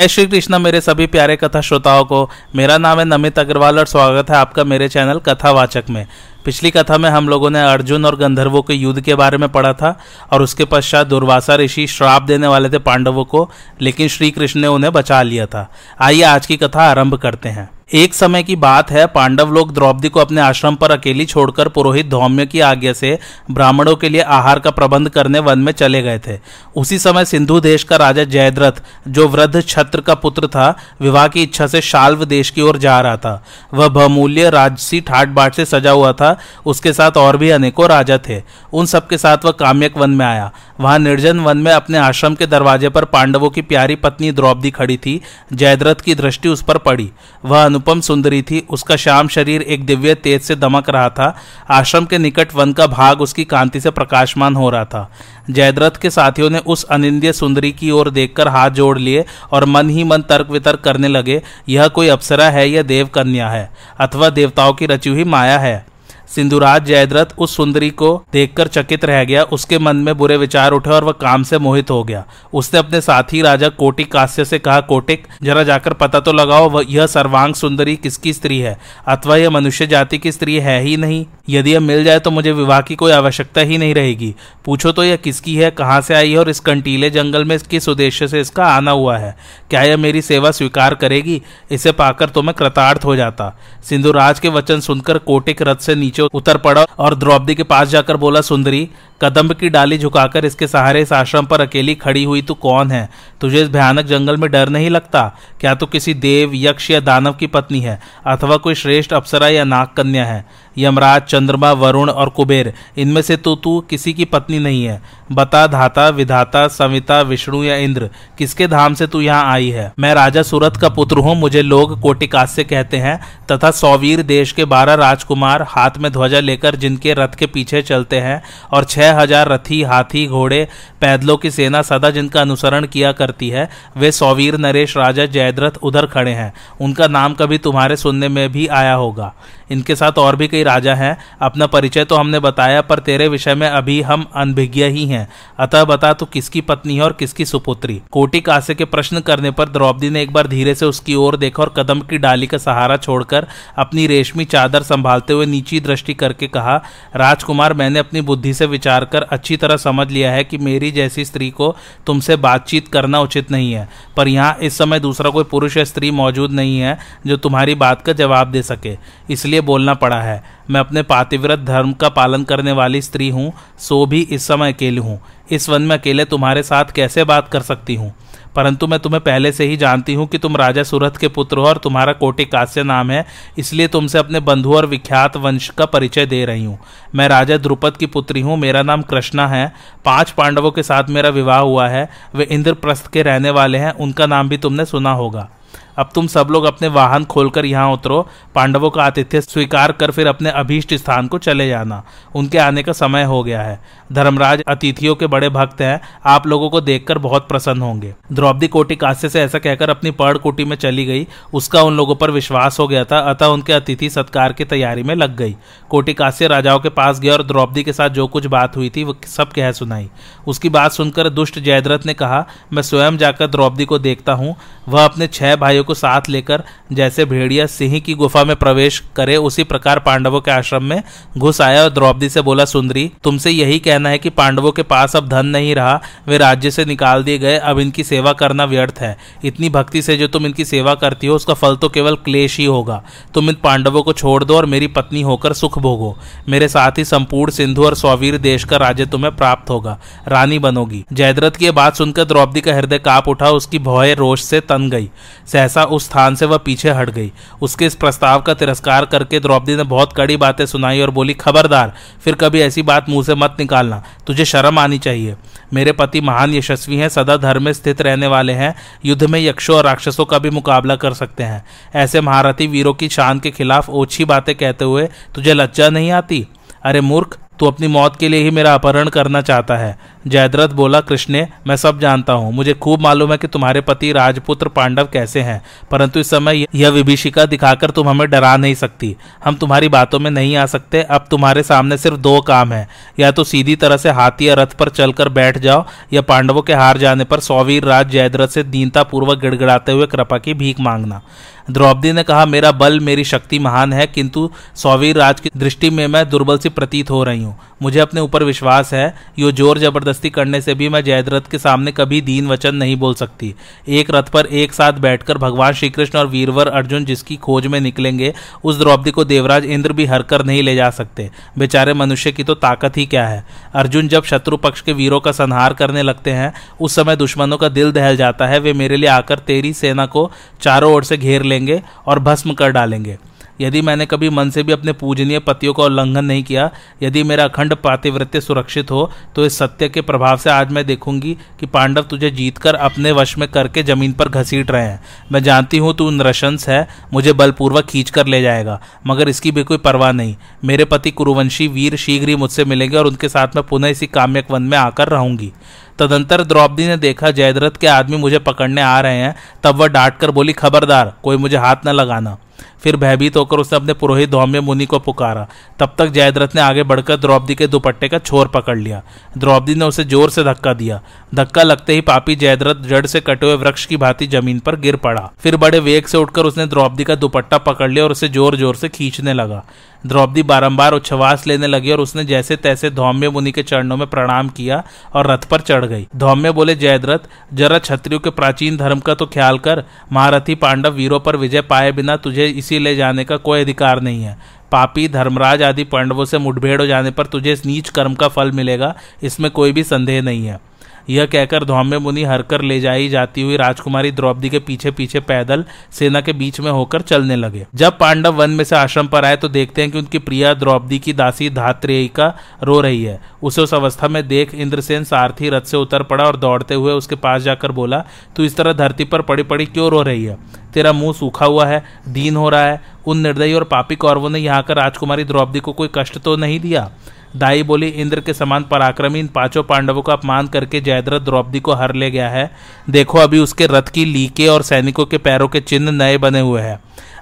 जय श्री कृष्ण, मेरे सभी प्यारे कथा श्रोताओं को। मेरा नाम है नमित अग्रवाल और स्वागत है आपका मेरे चैनल कथावाचक में। पिछली कथा में हम लोगों ने अर्जुन और गंधर्वों के युद्ध के बारे में पढ़ा था और उसके पश्चात दुर्वासा ऋषि श्राप देने वाले थे पांडवों को, लेकिन श्री कृष्ण ने उन्हें बचा लिया था। आइए आज की कथा आरंभ करते हैं। एक समय की बात है, पांडव लोग द्रौपदी को अपने आश्रम पर अकेली छोड़कर पुरोहित धौम्य की आज्ञा से ब्राह्मणों के लिए आहार का प्रबंध करने वन में चले गए थे। उसी समय सिंधु देश का राजा जयद्रथ, जो वृद्ध छत्र का पुत्र था, विवाह की इच्छा से शाल्व देश की ओर जा रहा था। वह बहुमूल्य राजसी ठाट बाट से सजा हुआ था, उसके साथ और भी अनेकों राजा थे। उन सबके साथ वह काम्यक वन में आया। वहाँ निर्जन वन में अपने आश्रम के दरवाजे पर पांडवों की प्यारी पत्नी द्रौपदी खड़ी थी, जयद्रथ की दृष्टि उस पर पड़ी। वह अनुपम सुंदरी थी। उसका श्याम शरीर एक दिव्य तेज से दमक रहा था। आश्रम के निकट वन का भाग उसकी कांति से प्रकाशमान हो रहा था। जयद्रथ के साथियों ने उस अनिंद्य सुंदरी की ओर देखकर हाथ जोड़ लिए और मन ही मन तर्क वितर्क करने लगे, यह कोई अप्सरा है या देवकन्या है? अथवा देवताओं की रची हुई माया है? सिंधुराज जयद्रथ उस सुंदरी को देखकर चकित रह गया। उसके मन में बुरे विचार उठे और वह काम से मोहित हो गया। उसने अपने साथी राजा कोटिक काश्य से कहा, कोटिक, जरा जाकर पता तो लगाओ यह सर्वांग सुंदरी किसकी स्त्री है? अथवा यह मनुष्य जाति की स्त्री है ही नहीं? यदि यह मिल जाए तो मुझे विवाह की कोई आवश्यकता ही नहीं रहेगी। पूछो तो यह किसकी है, कहाँ से आई है और इस कंटीले जंगल में किस उद्देश्य से इसका आना हुआ है? क्या यह मेरी सेवा स्वीकार करेगी? इसे पाकर तो मैं कृतार्थ हो जाता। सिंधुराज के वचन सुनकर कोटिक रथ से नीचे उतर पड़ा और द्रौपदी के पास जाकर बोला सुंदरी कदम्ब की डाली झुकाकर इसके सहारे इस आश्रम पर अकेली खड़ी हुई, तू कौन है? तुझे इस भयानक जंगल में डर नहीं लगता? क्या तू किसी देव, यक्ष या दानव की पत्नी है? अथवा कोई श्रेष्ठ अप्सरा या नाग कन्या है? यमराज, चंद्रमा, वरुण और कुबेर, इनमें से तो तू किसी की पत्नी नहीं है। बता, धाता, विधाता सविता विष्णु या इंद्र, किसके धाम से तू यहाँ आई है? मैं राजा सूरत का पुत्र हूँ, मुझे लोग कोटिकास्य कहते हैं, तथा सौवीर देश के बारह राजकुमार हाथ में ध्वजा लेकर जिनके रथ के पीछे चलते हैं और छह हज़ार रथी, हाथी, घोड़े, पैदलों की सेना सदा जिनका अनुसरण किया करती है, वे सौवीर, नरेश, राजा, जयद्रथ उधर खड़े हैं। उनका नाम कभी तुम्हारे सुनने में भी आया होगा। इनके साथ और भी कई राजा हैं। अपना परिचय तो हमने बताया, पर तेरे विषय में अभी हम अनभिज्ञ ही हैं। अतः बता तू किसकी पत्नी है और किसकी सुपुत्री? कोटि कासे के प्रश्न करने पर द्रौपदी ने एक बार धीरे से उसकी ओर देखा और कदम की डाली का सहारा छोड़कर अपनी रेशमी चादर संभालते हुए नीची दृष्टि करके कहा, राजकुमार, मैंने अपनी बुद्धि से विचार कर अच्छी तरह समझ लिया है कि मेरी जैसी स्त्री को तुमसे बातचीत करना उचित नहीं है, पर यहाँ इस समय दूसरा कोई पुरुष या स्त्री मौजूद नहीं है जो तुम्हारी बात का जवाब दे सके। इसलिए बोलना पड़ा है, मैं अपने पातिव्रत धर्म का पालन करने वाली स्त्री हूँ, सो भी इस समय अकेली हूँ। इस वन में अकेले तुम्हारे साथ कैसे बात कर सकती हूँ? परंतु मैं तुम्हें पहले से ही जानती हूँ कि तुम राजा सूरत के पुत्र हो और तुम्हारा कोटि कास्य नाम है, इसलिए तुमसे अपने बंधु और विख्यात वंश का परिचय दे रही हूँ। मैं राजा द्रुपद की पुत्री हूँ, मेरा नाम कृष्णा है, पाँच पांडवों के साथ मेरा विवाह हुआ है, वे इंद्रप्रस्थ के रहने वाले हैं, उनका नाम भी तुमने सुना होगा। अब तुम सब लोग अपने वाहन खोलकर यहाँ उतरो, पांडवों का आतिथ्य स्वीकार कर फिर अपने अभीष्ट स्थान को चले जाना। उनके आने का समय हो गया है। धर्मराज अतिथियों के बड़े भक्त हैं, आप लोगों को देखकर बहुत प्रसन्न होंगे। द्रौपदी कोटि काश्य से ऐसा कहकर अपनी पढ़ कोटी में चली गई। उसका उन लोगों पर विश्वास हो गया था, अतः उनके अतिथि सत्कार की तैयारी में लग गई। कोटि काश्य राजाओं के पास गया और द्रौपदी के साथ जो कुछ बात हुई थी, वो सब कह सुनाई। उसकी बात सुनकर दुष्ट जयद्रथ ने कहा, मैं स्वयं जाकर द्रौपदी को देखता हूँ। वह अपने छह भाइयों को साथ लेकर जैसे भेड़िया सिंह की गुफा में प्रवेश करे, उसी प्रकार पांडवों के आश्रम में घुस आया और द्रौपदी से बोला, सुंदरी, तुमसे यही कहना है कि पांडवों के पास अब धन नहीं रहा, वे राज्य से निकाल दिए गए, अब इनकी सेवा करना व्यर्थ है। इतनी भक्ति से जो तुम इनकी सेवा करती हो, उसका फल तो केवल क्लेश ही होगा। तुम इन पांडवों को छोड़ दो और मेरी पत्नी होकर सुख भोगो। मेरे साथ ही संपूर्ण सिंधु और सौवीर देश का राज्य तुम्हें प्राप्त होगा। रानी बनोगी। जयद्रथ की बात सुनकर द्रौपदी का हृदय काप उठा, उसकी भय रोष से तन गई। सहसा उस स्थान से वह पीछे हट गई। उसके इस प्रस्ताव का तिरस्कार करके द्रौपदी ने बहुत कड़ी बातें सुनाई और बोली, खबरदार, फिर कभी ऐसी बात मुँह से मत निकालना। तुझे शर्म आनी चाहिए। मेरे पति महान यशस्वी हैं, सदा धर्म में स्थित रहने वाले हैं। युद्ध में यक्षों और राक्षसों का भी मुकाबला कर सकते हैं। ऐसे महारथी वीरों की शान के खिलाफ ओछी बातें कहते हुए तुझे लज्जा नहीं आती? अरे मूर्ख, तू अपनी मौत के लिए ही मेरा अपहरण करना चाहता है। जयद्रथ बोला, कृष्ण, मैं सब जानता हूँ। मुझे खूब मालूम है कि तुम्हारे पति राजपुत्र पांडव कैसे हैं, परंतु इस समय यह विभीषिका दिखाकर तुम हमें डरा नहीं सकती। हम तुम्हारी बातों में नहीं आ सकते। अब तुम्हारे सामने सिर्फ़ दो काम है। या तो सीधी तरह से हाथी या रथ पर चलकर बैठ जाओ, या पांडवों के हार जाने पर सौवीर राज जयद्रथ से दीनता पूर्वक गिड़गिड़ाते हुए कृपा की भीख मांगना। द्रौपदी ने कहा, मेरा बल, मेरी शक्ति महान है, किंतु सौवीर राज की दृष्टि में मैं दुर्बल सी प्रतीत हो रही हूँ। मुझे अपने ऊपर विश्वास है। यो ज़ोर ज़बरदस्ती करने से भी मैं जयद्रथ के सामने कभी दीन वचन नहीं बोल सकती। एक रथ पर एक साथ बैठकर भगवान श्री कृष्ण और वीरवर अर्जुन जिसकी खोज में निकलेंगे, उस द्रौपदी को देवराज इंद्र भी हरकर नहीं ले जा सकते। बेचारे मनुष्य की तो ताकत ही क्या है? अर्जुन जब शत्रु पक्ष के वीरों का संहार करने लगते हैं, उस समय दुश्मनों का दिल दहल जाता है, वे मेरे लिए आकर तेरी सेना को चारों ओर से घेर लेंगे और भस्म कर डालेंगे। यदि मैंने कभी मन से भी अपने पूजनीय पतियों का उल्लंघन नहीं किया, यदि मेरा अखंड पातिवृत्य सुरक्षित हो तो इस सत्य के प्रभाव से आज मैं देखूँगी कि पांडव तुझे जीतकर अपने वश में करके ज़मीन पर घसीट रहे हैं। मैं जानती हूँ तू नृशंस है, मुझे बलपूर्वक खींच कर ले जाएगा, मगर इसकी भी कोई परवाह नहीं। मेरे पति कुरुवंशी वीर शीघ्र ही मुझसे मिलेंगे और उनके साथ मैं पुनः इसी काम्यक वन में आकर रहूँगी। तदंतर द्रौपदी ने देखा, जयद्रथ के आदमी मुझे पकड़ने आ रहे हैं, तब वह डांट कर बोली, खबरदार, कोई मुझे हाथ न लगाना। फिर भयभीत होकर उसने अपने पुरोहित धौम्य मुनि को पुकारा। तब तक जयद्रथ ने आगे बढ़कर द्रौपदी के दुपट्टे का छोर पकड़ लिया। द्रौपदी ने उसे ज़ोर से धक्का दिया। धक्का लगते ही पापी जयद्रथ जड़ से कटे हुए वृक्ष की भांति ज़मीन पर गिर पड़ा। फिर बड़े वेग से उठकर उसने द्रौपदी का दुपट्टा पकड़ लिया और उसे ज़ोर ज़ोर से खींचने लगा। द्रौपदी बारंबार उच्छ्वास लेने लगी और उसने जैसे तैसे धौम्य मुनि के चरणों में प्रणाम किया और रथ पर चढ़ गई। धौम्य बोले, जयद्रथ, जरा क्षत्रियों के प्राचीन धर्म का तो ख्याल कर। महारथी पांडव वीरों पर विजय पाए बिना तुझे इसी ले जाने का कोई अधिकार नहीं है। पापी, धर्मराज आदि पांडवों से मुठभेड़ हो जाने पर तुझे इस नीच कर्म का फल मिलेगा। इसमें कोई भी संदेह नहीं है। यह कहकर धौम्य मुनि हरकर ले जाई जाती हुई राजकुमारी द्रौपदी के पीछे पीछे पैदल सेना के बीच में होकर चलने लगे। जब पांडव वन में से आश्रम पर आए तो देखते हैं कि उनकी प्रिया द्रौपदी की दासी धात्रेयिका रो रही है। उसे उस अवस्था में देख इंद्रसेन सारथी रथ से उतर पड़ा और दौड़ते हुए उसके पास जाकर बोला, तू इस तरह धरती पर पड़ी पड़ी क्यों रो रही है? तेरा मुँह सूखा हुआ है, दीन हो रहा है, उन निर्दयी और पापी कौरवों ने यहाँ कर राजकुमारी द्रौपदी को कोई कष्ट तो नहीं दिया? दाई बोली, इंद्र के समान पराक्रमी इन पाँचों पांडवों का अपमान करके जयद्रथ द्रौपदी को हर ले गया है। देखो, अभी उसके रथ की लीके और सैनिकों के पैरों के चिन्ह नए बने हुए हैं।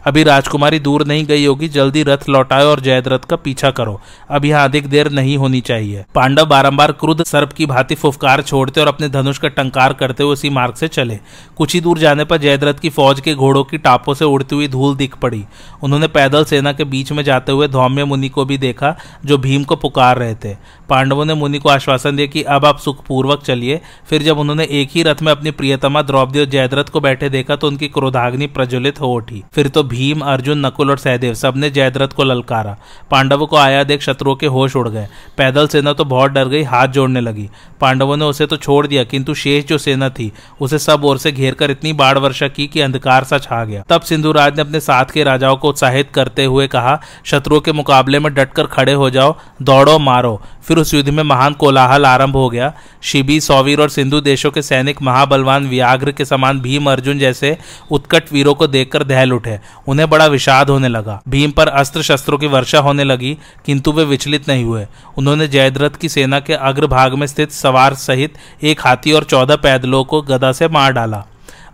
अभी राजकुमारी दूर नहीं गई होगी, जल्दी रथ लौटाओ और जयद्रथ का पीछा करो। अब यहाँ अधिक देर नहीं होनी चाहिए। पांडव बारंबार क्रुद्ध सर्प की भांति फुफकार छोड़ते और अपने धनुष का टंकार करते हुए उसी मार्ग से चले। कुछ ही दूर जाने पर जयद्रथ की फौज के घोड़ों की टापों से उड़ती हुई धूल दिख पड़ी। उन्होंने पैदल सेना के बीच में जाते हुए धौम्य मुनि को भी देखा, जो भीम को पुकार रहे थे। पांडवों ने मुनि को आश्वासन दिया कि अब आप सुखपूर्वक चलिए। फिर जब उन्होंने एक ही रथ में अपनी प्रियतमा द्रौपदी और जयद्रथ को बैठे देखा तो उनकी क्रोधाग्नि प्रज्वलित हो उठी। फिर तो भीम, अर्जुन, नकुल और सहदेव सबने जयद्रथ को ललकारा। पांडवों को आया देख शत्रुओं के होश उड़ गए। पैदल सेना तो बहुत डर गई, हाथ जोड़ने लगी। पांडवों ने उसे तो छोड़ दिया, किंतु शेष जो सेना थी, उसे सब ओर से घेर कर इतनी बाढ़ वर्षा की कि अंधकार सा छा गया। तब सिंधुराज ने अपने साथ के राजाओं को उत्साहित करते हुए कहा, शत्रुओं के मुकाबले में डटकर खड़े हो जाओ, दौड़ो, मारो। फिर उस युद्ध में महान कोलाहल आरंभ हो गया। शिबी, सौवीर और सिंधु देशों के सैनिक महाबलवान व्याघ्र के समान भीम, अर्जुन जैसे उत्कट वीरों को देखकर दहल उठे। उन्हें बड़ा विषाद होने लगा। भीम पर अस्त्र शस्त्रों की वर्षा होने लगी, किंतु वे विचलित नहीं हुए। उन्होंने जयद्रथ की सेना के अग्रभाग में स्थित सवार सहित एक हाथी और चौदह पैदलों को गदा से मार डाला।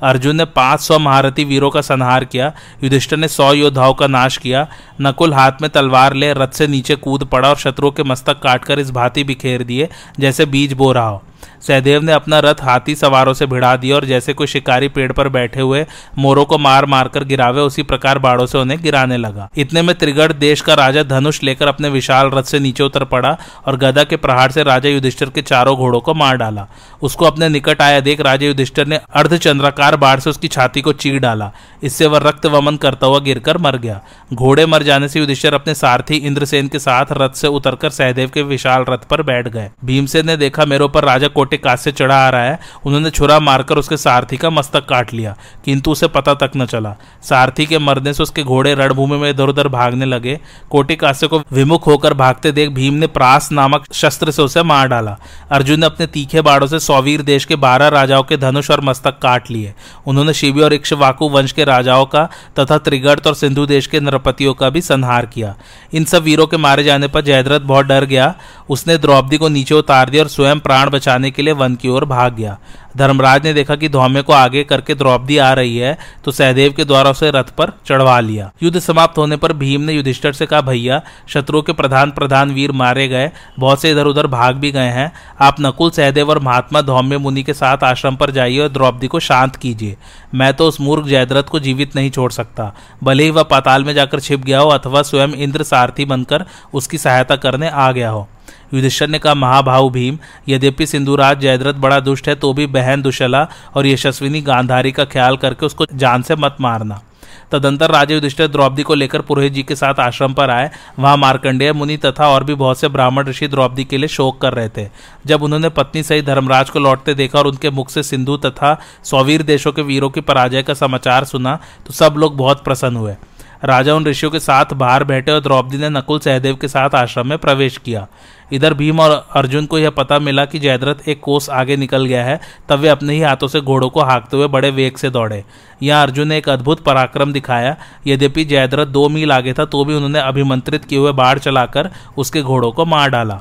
अर्जुन ने पाँच सौ महारथी वीरों का संहार किया, युधिष्ठर ने 100 योद्धाओं का नाश किया, नकुल हाथ में तलवार ले रथ से नीचे कूद पड़ा और शत्रुओं के मस्तक काटकर इस भांति बिखेर दिए, जैसे बीज बो रहा हो। सहदेव ने अपना रथ हाथी सवारों से भिड़ा दिया और जैसे कोई शिकारी पेड़ पर बैठे हुए मोरों को मार मार कर गिरावे, उसी प्रकार बाड़ों से उन्हें गिराने लगा। इतने में त्रिगढ़ देश का राजा धनुष लेकर अपने विशाल रथ से नीचे उतर पड़ा और गदा के प्रहार से राजा युधिष्ठिर के चारों घोड़ों को मार डाला। उसको अपने निकट आया देख राजा युधिष्ठिर ने अर्धचंद्राकार बाढ़ से उसकी छाती को चीर डाला। इससे वह रक्त वमन करता हुआ गिरकर मर गया। घोड़े मर जाने से युधिष्ठिर अपने सारथी इंद्रसेन के साथ रथ से उतरकर सहदेव के विशाल रथ पर बैठ गए। भीमसेन ने देखा, मेरे ऊपर राजा कोटे कोटे कांस्य चढ़ा आ रहा है। उन्होंने छुरा मारकर उसके सारथी का मस्तक काट लिया, किंतु उसे पता तक न चला। सारथी के मरने से उसके घोड़े रणभूमि में इधर उधर भागने लगे। कोटे कांस्य को विमुख होकर भागते देख भीम ने प्रास नामक शस्त्र से उसे मार डाला। अर्जुन ने अपने तीखे बाड़ों से सौवीर देश के बारह राजाओं के धनुष और मस्तक काट लिए। उन्होंने शिवी और इक्ष्वाकु वंश के राजाओं का तथा त्रिगर्त और सिंधु देश के नरपतियों का भी संहार किया। इन सब वीरों के मारे जाने पर जयद्रथ बहुत डर गया। उसने द्रौपदी को नीचे उतार दिया और स्वयं प्राण बचाने के लिए वन की ओर भाग गया। धर्मराज ने देखा कि धौम्य को आगे करके द्रौपदी आ रही है तो सहदेव के द्वारा उसे रथ पर चढ़वा लिया। युद्ध समाप्त होने पर भीम ने युधिष्ठर से कहा, भैया शत्रुओं के प्रधान प्रधान वीर मारे गए, बहुत से इधर उधर भाग भी गए हैं। आप नकुल, सहदेव और महात्मा धौम्य मुनि के साथ आश्रम पर जाइए और द्रौपदी को शांत कीजिए। मैं तो उस मूर्ख जयद्रथ को जीवित नहीं छोड़ सकता। भले ही वह पाताल में जाकर छिप गया हो अथवा स्वयं इंद्र सारथी बनकर उसकी सहायता करने आ गया हो। युधिष्ठर ने कहा महाभाव भीम, यद्यपि सिंधुराज जयद्रथ बड़ा दुष्ट है तो भी बहन दुशला और यशस्विनी गांधारी का ख्याल करके उसको जान से मत मारना। तदंतर राजा युधिष्ठिर द्रौपदी को लेकर पुरोहित जी के साथ आश्रम पर आए। वहाँ मार्कंडेय, मुनि तथा और भी बहुत से ब्राह्मण ऋषि द्रौपदी के लिए शोक कर रहे थे। जब उन्होंने पत्नी सहित धर्मराज को लौटते देखा और उनके मुख से सिंधु तथा सौवीर देशों के वीरों की पराजय का समाचार सुना तो सब लोग बहुत प्रसन्न हुए। राजा उन ऋषियों के साथ बाहर बैठे और द्रौपदी ने नकुल सहदेव के साथ आश्रम में प्रवेश किया। इधर भीम और अर्जुन को यह पता मिला कि जयद्रथ एक कोस आगे निकल गया है, तब वे अपने ही हाथों से घोड़ों को हाँकते हुए बड़े वेग से दौड़े। यहाँ अर्जुन ने एक अद्भुत पराक्रम दिखाया। यद्यपि जयद्रथ दो मील आगे था तो भी उन्होंने अभिमंत्रित किए हुए बाढ़ चलाकर उसके घोड़ों को मार डाला।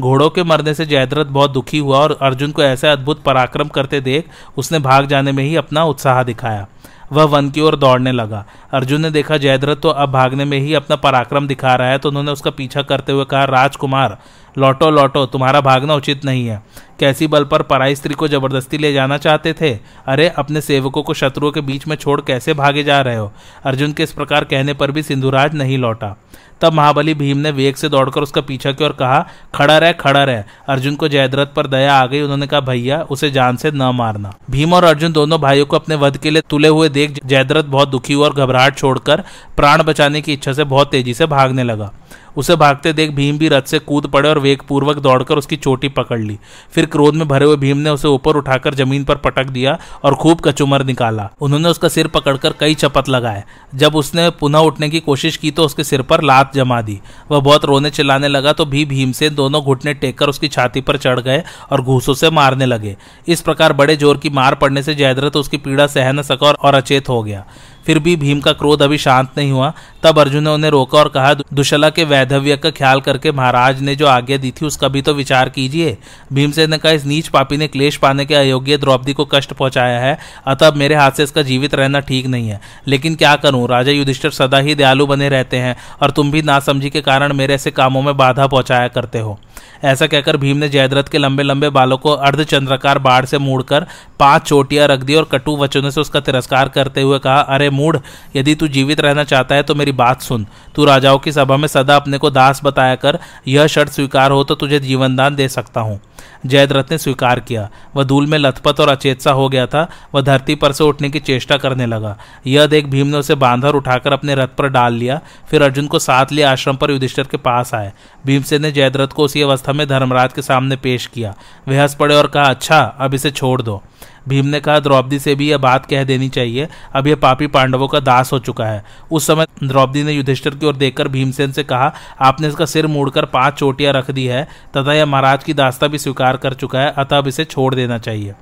घोड़ों के मरने से जयद्रथ बहुत दुखी हुआ और अर्जुन को ऐसे अद्भुत पराक्रम करते देख उसने भाग जाने में ही अपना उत्साह दिखाया। वह वन की ओर दौड़ने लगा। अर्जुन ने देखा, जयद्रथ तो अब भागने में ही अपना पराक्रम दिखा रहा है तो उन्होंने उसका पीछा करते हुए कहा, राजकुमार, लौटो लौटो, तुम्हारा भागना उचित नहीं है। कैसी बल पर पराई स्त्री को ज़बरदस्ती ले जाना चाहते थे? अरे, अपने सेवकों को शत्रुओं के बीच में छोड़ कैसे भागे जा रहे हो? अर्जुन के इस प्रकार कहने पर भी सिंधुराज नहीं लौटा। तब महाबली भीम ने वेग से दौड़कर उसका पीछा किया और कहा, खड़ा रह खड़ा रह। अर्जुन को जयद्रथ पर दया आ गई, उन्होंने कहा, भैया, उसे जान से न मारना। भीम और अर्जुन दोनों भाइयों को अपने वध के लिए तुले हुए देख जयद्रथ बहुत दुखी हुआ और घबराहट छोड़कर प्राण बचाने की इच्छा से बहुत तेज़ी से भागने लगा। उसे भागते देख भीम भी रथ से कूद पड़े और वेग पूर्वक दौड़कर उसकी चोटी पकड़ ली। फिर क्रोध में भरे हुए भीम ने उसे ऊपर उठाकर ज़मीन पर पटक दिया और खूब कचुमर निकाला। उन्होंने उसका सिर पकड़कर कई चपत लगाए। जब उसने पुनः उठने की कोशिश की तो उसके सिर पर लात जमा दी। वह बहुत रोने चिल्लाने लगा तो भी भीम से दोनों घुटने टेककर उसकी छाती पर चढ़ गए और घूसों से मारने लगे। इस प्रकार बड़े ज़ोर की मार पड़ने से जयद्रथ उसकी पीड़ा सह न सका और अचेत हो गया। फिर भी भीम का क्रोध अभी शांत नहीं हुआ। तब अर्जुन ने उन्हें रोका और कहा दुशला के वैधव्य का ख्याल करके महाराज ने जो आज्ञा दी थी, उसका भी तो विचार कीजिए। भीमसेन ने कहा, इस नीच पापी ने क्लेश पाने के अयोग्य द्रौपदी को कष्ट पहुँचाया है, अतः मेरे हाथ से इसका जीवित रहना ठीक नहीं है। लेकिन क्या करूँ? राजा युधिष्ठर सदा ही दयालु बने रहते हैं, और तुम भी नासमझी के कारण मेरे ऐसे कामों में बाधा पहुँचाया करते हो। ऐसा कहकर भीम ने जयद्रथ के लंबे लंबे बालों को अर्धचंद्रकार बाढ़ से मूड़कर पाँच चोटियाँ रख दी और कटु वचनों से उसका तिरस्कार करते हुए कहा, अरे मूढ़ यदि तू जीवित रहना चाहता है तो मेरी बात सुन। तू राजाओं की सभा में सदा अपने को दास बताया कर, यह शर्त स्वीकार हो तो तुझे जीवनदान दे सकता हूँ। जयद्रथ ने स्वीकार किया। वह धूल में लथपथ और अचेत सा हो गया था। वह धरती पर से उठने की चेष्टा करने लगा। यह देख भीम ने उसे बांधर उठाकर अपने रथ पर डाल लिया। फिर अर्जुन को साथ लिए आश्रम पर युधिष्ठर के पास आए। भीमसेन ने जयद्रथ को उसी अवस्था में धर्मराज के सामने पेश किया। वे हंस पड़े और कहा अच्छा अब इसे छोड़ दो। भीम ने कहा, द्रौपदी से भी यह बात कह देनी चाहिए। अब यह पापी पांडवों का दास हो चुका है। उस समय द्रौपदी ने युधिष्ठर की ओर देखकर भीमसेन से कहा, आपने इसका सिर मोड़कर पाँच चोटियाँ रख दी है, तथा यह महाराज की दास्ता भी स्वीकार कर चुका है, अतः अब इसे छोड़ देना चाहिए।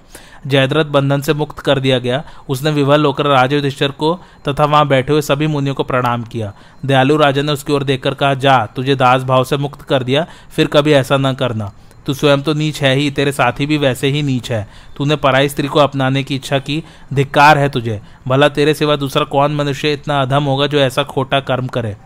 जयद्रथ बंधन से मुक्त कर दिया गया। उसने विवल होकर राजा युधिष्ठिर को तथा वहाँ बैठे हुए सभी मुनियों को प्रणाम किया। दयालु राजा ने उसकी ओर देखकर कहा, जा, तुझे दास भाव से मुक्त कर दिया, फिर कभी ऐसा न करना। तू स्वयं तो नीच है ही, तेरे साथी भी वैसे ही नीच है। तूने पराई स्त्री को अपनाने की इच्छा की, धिक्कार है तुझे। भला तेरे सिवा दूसरा कौन मनुष्य इतना अधम होगा जो ऐसा खोटा कर्म करे?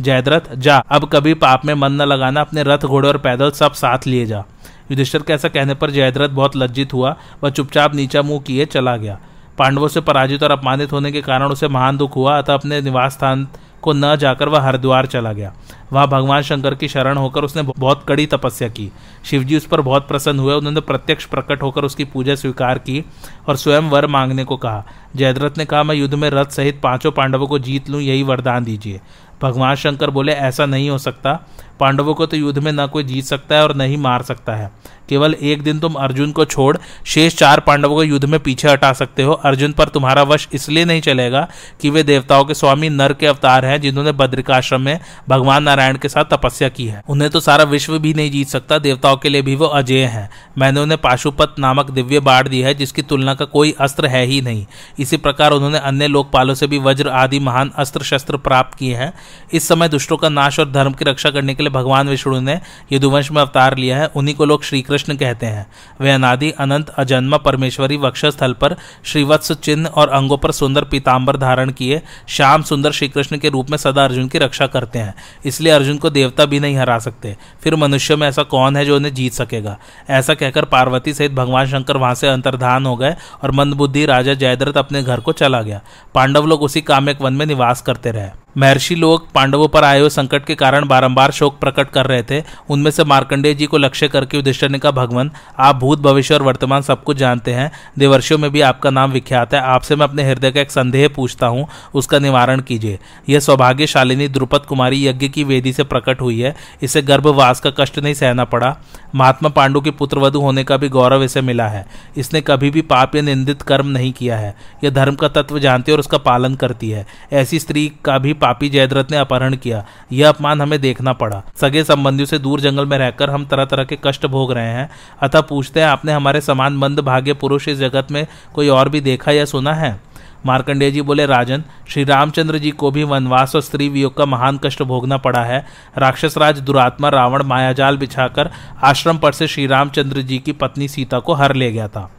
जयद्रथ, जा, अब कभी पाप में मन न लगाना, अपने रथ घोड़े और पैदल सब साथ लिए जा। युधिष्ठर के ऐसा कहने पर जयद्रथ बहुत लज्जित हुआ, वह चुपचाप नीचा मुँह किए चला गया। पांडवों से पराजित और अपमानित होने के कारण उसे महान दुख हुआ, अतः अपने निवास स्थान को न जाकर वह हरिद्वार चला गया। वहाँ भगवान शंकर की शरण होकर उसने बहुत कड़ी तपस्या की। शिवजी उस पर बहुत प्रसन्न हुए, उन्होंने प्रत्यक्ष प्रकट होकर उसकी पूजा स्वीकार की और स्वयं वर मांगने को कहा। जयद्रथ ने कहा, मैं युद्ध में रथ सहित पाँचों पांडवों को जीत लूँ, यही वरदान दीजिए। भगवान शंकर बोले, ऐसा नहीं हो सकता। पांडवों को तो युद्ध में न कोई जीत सकता है और न ही मार सकता है। केवल एक दिन तुम अर्जुन को छोड़ शेष चार पांडवों को युद्ध में पीछे हटा सकते हो। अर्जुन पर तुम्हारा वश इसलिए नहीं चलेगा कि वे देवताओं के स्वामी नर के अवतार हैं, जिन्होंने बद्रिकाश्रम में भगवान नारायण के साथ तपस्या की है। उन्हें तो सारा विश्व भी नहीं जीत सकता, देवताओं के लिए भी वो अजय है। मैंने उन्हें पाशुपत नामक दिव्य बाढ़ दी है, जिसकी तुलना का कोई अस्त्र है ही नहीं। इसी प्रकार उन्होंने अन्य लोकपालों से भी वज्र आदि महान अस्त्र शस्त्र प्राप्त किए हैं। इस समय दुष्टों का नाश और धर्म की रक्षा करने के लिए भगवान विष्णु ने यदुवंश में अवतार लिया है, उन्हीं को लोग श्रीकृष्ण कृष्ण कहते हैं। वे अनादि, अनंत, अजन्मा, परमेश्वरी, वक्षस्थल पर श्रीवत्स चिन्ह और अंगों पर सुंदर पीताम्बर धारण किए, श्याम सुंदर श्री कृष्ण के रूप में सदा अर्जुन की रक्षा करते हैं। इसलिए अर्जुन को देवता भी नहीं हरा सकते। फिर मनुष्य में ऐसा कौन है जो उन्हें जीत सकेगा? ऐसा कहकर पार्वती सहित भगवान शंकर वहाँ से अंतर्धान हो गए और मंदबुद्धि राजा जयद्रथ अपने घर को चला गया। पांडव लोग उसी काम्यक वन में निवास करते रहे। महर्षि लोग पांडवों पर आए हुए संकट के कारण बारंबार शोक प्रकट कर रहे थे। उनमें से मार्कंडेय जी को लक्ष्य करके युधिष्ठर ने कहा, भगवान, आप भूत, भविष्य और वर्तमान सब कुछ जानते हैं। देवर्षियों में भी आपका नाम विख्यात है। आपसे मैं अपने हृदय का एक संदेह पूछता हूँ, उसका निवारण कीजिए। यह सौभाग्यशालिनी द्रुपद कुमारी यज्ञ की वेदी से प्रकट हुई है। इसे गर्भवास का कष्ट नहीं सहना पड़ा। महात्मा पांडु की पुत्रवधु होने का भी गौरव इसे मिला है। इसने कभी भी पाप या निंदित कर्म नहीं किया है। यह धर्म का तत्व जानती है और उसका पालन करती है। ऐसी स्त्री का भी पापी जयद्रथ ने अपहरण किया। यह अपमान हमें देखना पड़ा। सगे संबंधियों से दूर जंगल में रहकर हम तरह तरह के कष्ट भोग रहे हैं। अतः पूछते हैं, आपने हमारे समान मंद भाग्य पुरुष इस जगत में कोई और भी देखा या सुना है? मार्कंडेय जी बोले, राजन, श्री रामचंद्र जी को भी वनवास और स्त्री वियोग का महान कष्ट भोगना पड़ा है। राक्षस राज दुरात्मा रावण मायाजाल बिछाकर आश्रम पर से श्री रामचंद्र जी की पत्नी सीता को हर ले गया था।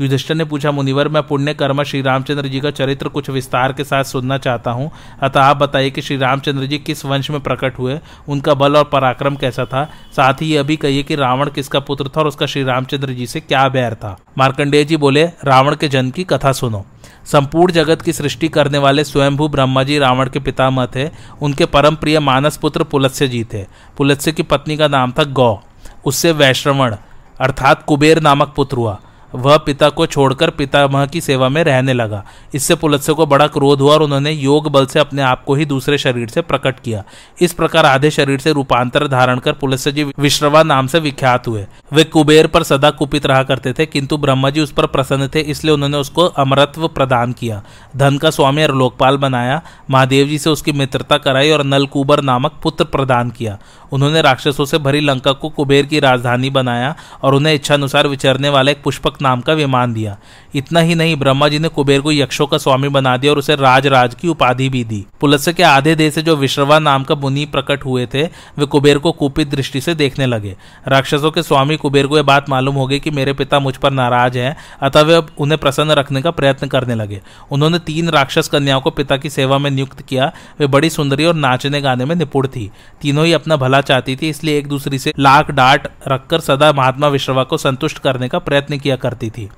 युधिष्ठर ने पूछा, मुनिवर, मैं पुण्य कर्म श्री रामचंद्र जी का चरित्र कुछ विस्तार के साथ सुनना चाहता हूँ। अतः आप बताइए कि श्री रामचंद्र जी किस वंश में प्रकट हुए? उनका बल और पराक्रम कैसा था? साथ ही यह भी कहिए कि रावण किसका पुत्र था और उसका श्री रामचंद्र जी से क्या बैर था? मार्कंडेय जी बोले, रावण के जन्म की कथा सुनो। संपूर्ण जगत की सृष्टि करने वाले स्वयंभू ब्रह्मा जी रावण के पितामह थे। उनके परम प्रिय मानस पुत्र पुलत्स्य जी थे। पुलत्स्य की पत्नी का नाम था गौ। उससे वैश्रवण, अर्थात कुबेर नामक पुत्र हुआ। वह पिता को छोड़कर पितामह की सेवा में रहने लगा। इससे पुलत्स्य को बड़ा क्रोध हुआ और उन्होंने योग बल से अपने आप को ही दूसरे शरीर से प्रकट किया। इस प्रकार आधे शरीर से रूपांतर धारण कर पुलत्स्य जी विश्रवा नाम से विख्यात हुए। वे कुबेर पर सदा कुपित रहा करते थे, किंतु ब्रह्मा जी उस पर प्रसन्न थे, इसलिए उन्होंने उसको अमरत्व प्रदान किया। धन का स्वामी और लोकपाल बनाया। महादेव जी से उसकी मित्रता कराई और नलकुबर नामक पुत्र प्रदान किया। उन्होंने राक्षसों से भरी लंका को कुबेर की राजधानी बनाया और उन्हें इच्छानुसार विचरने वाले एक पुष्पक नाम का विमान दिया। इतना ही नहीं, ब्रह्मा जी ने कुबेर को यक्षों का स्वामी बना दिया और उसे राज राज की उपाधि भी दी। पुलस्य के आधे देश से जो विश्रवा नाम का मुनि प्रकट हुए थे, वे कुबेर को कुपित दृष्टि से देखने लगे। राक्षसों के स्वामी कुबेर को यह बात मालूम हो गई कि मेरे पिता मुझ पर नाराज़ हैं, अतः वे अब उन्हें प्रसन्न रखने का प्रयत्न करने लगे। उन्होंने तीन राक्षस कन्याओं को पिता की सेवा में नियुक्त किया। वे बड़ी सुंदरी और नाचने गाने में निपुण थी। तीनों ही अपना भला चाहती थी, इसलिए एक दूसरी से लाख डांट रखकर सदा महात्मा विश्रवा को संतुष्ट करने का प्रयत्न किया करती थी।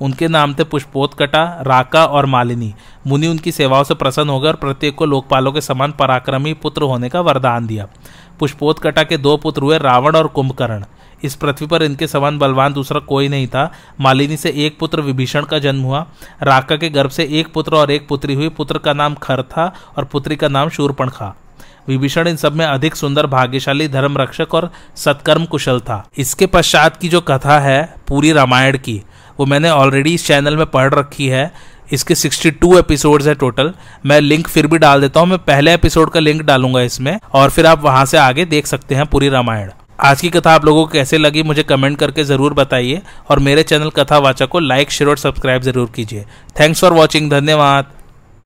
उनके नाम थे पुष्पोत्कटा, राका और मालिनी। मुनि उनकी सेवाओं से प्रसन्न होकर प्रत्येक को लोकपालों के समान पराक्रमी पुत्र होने का वरदान दिया। पुष्पोत्कटा के दो पुत्र हुए रावण और कुंभकर्ण। इस पृथ्वी पर इनके समान बलवान दूसरा कोई नहीं था। मालिनी से एक पुत्र विभीषण का जन्म हुआ। राका के गर्भ से एक पुत्र और एक पुत्री हुई। पुत्र का नाम खर था और पुत्री का नाम शूरपणखा विभीषण इन सब में अधिक सुंदर, भाग्यशाली धर्म रक्षक और सत्कर्म कुशल था। इसके पश्चात की जो कथा है, पूरी रामायण की, वो मैंने ऑलरेडी इस चैनल में पढ़ रखी है। इसके 62 एपिसोड्स है टोटल मैं लिंक फिर भी डाल देता हूँ, मैं पहले एपिसोड का लिंक डालूँगा इसमें, और फिर आप वहाँ से आगे देख सकते हैं पूरी रामायण। आज की कथा आप लोगों को कैसे लगी, मुझे कमेंट करके ज़रूर बताइए, और मेरे चैनल कथावाचक को लाइक शेयर और सब्सक्राइब ज़रूर कीजिए। थैंक्स फॉर वॉचिंग धन्यवाद।